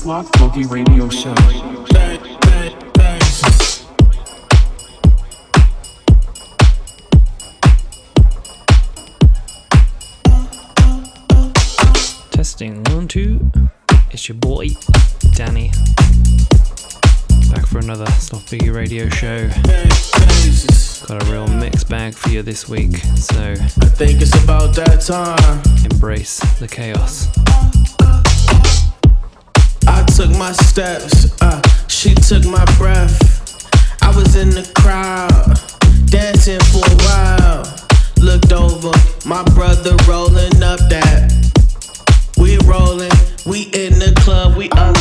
Sloth Boogie Radio Show. Testing one, two. It's your boy, Danny. Back for another Sloth Boogie radio show. Got a real mixed bag for you this week, so I think it's about that time. embrace the chaos. Took my steps, uh, she took my breath. I was in the crowd, dancing for a while. Looked over, my brother rolling up that. We rolling, we in the club, we up